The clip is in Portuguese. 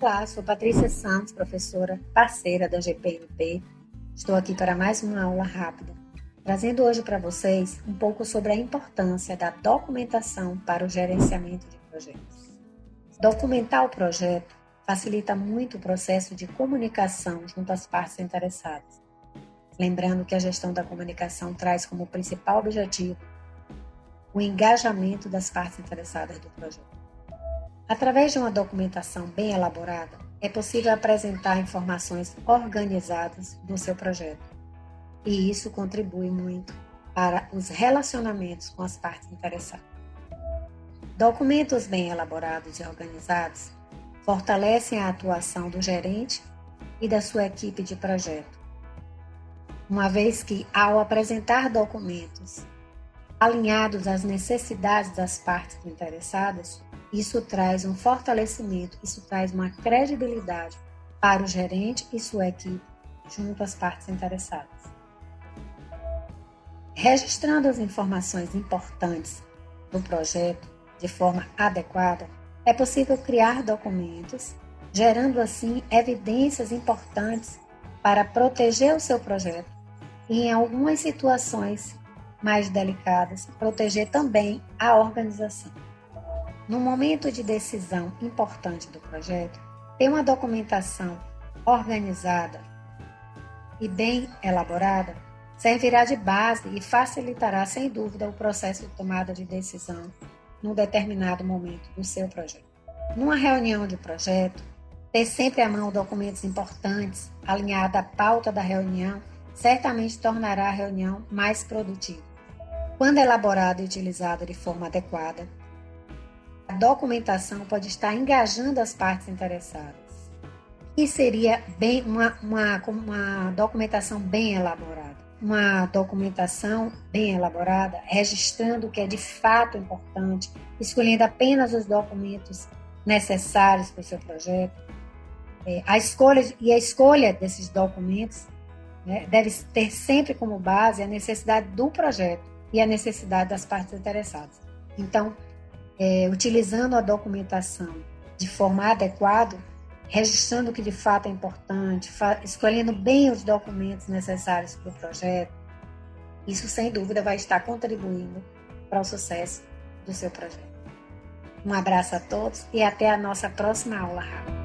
Olá, sou Patrícia Santos, professora parceira da GPMP. Estou aqui para mais uma aula rápida, trazendo hoje para vocês um pouco sobre a importância da documentação para o gerenciamento de projetos. Documentar o projeto facilita muito o processo de comunicação junto às partes interessadas. Lembrando que a gestão da comunicação traz como principal objetivo o engajamento das partes interessadas do projeto. Através de uma documentação bem elaborada, é possível apresentar informações organizadas do seu projeto. E isso contribui muito para os relacionamentos com as partes interessadas. Documentos bem elaborados e organizados fortalecem a atuação do gerente e da sua equipe de projeto. Uma vez que, ao apresentar documentos alinhados às necessidades das partes interessadas, isso traz um fortalecimento, isso traz uma credibilidade para o gerente e sua equipe junto às partes interessadas. Registrando as informações importantes do projeto de forma adequada, é possível criar documentos, gerando assim evidências importantes para proteger o seu projeto e, em algumas situações mais delicadas, proteger também a organização. No momento de decisão importante do projeto, ter uma documentação organizada e bem elaborada servirá de base e facilitará, sem dúvida, o processo de tomada de decisão num determinado momento do seu projeto. Numa reunião de projeto, ter sempre à mão documentos importantes, alinhada à pauta da reunião, certamente tornará a reunião mais produtiva. Quando elaborada e utilizada de forma adequada, a documentação pode estar engajando as partes interessadas. E seria bem uma, uma, uma documentação bem elaborada. Uma documentação bem elaborada, registrando o que é de fato importante, escolhendo apenas os documentos necessários para o seu projeto. É, a escolha e a escolha desses documentos né, deve ter sempre como base a necessidade do projeto e a necessidade das partes interessadas. Então, é, utilizando a documentação de forma adequada, registrando o que de fato é importante, escolhendo bem os documentos necessários para o projeto, isso sem dúvida vai estar contribuindo para o sucesso do seu projeto. Um abraço a todos e até a nossa próxima aula rápida.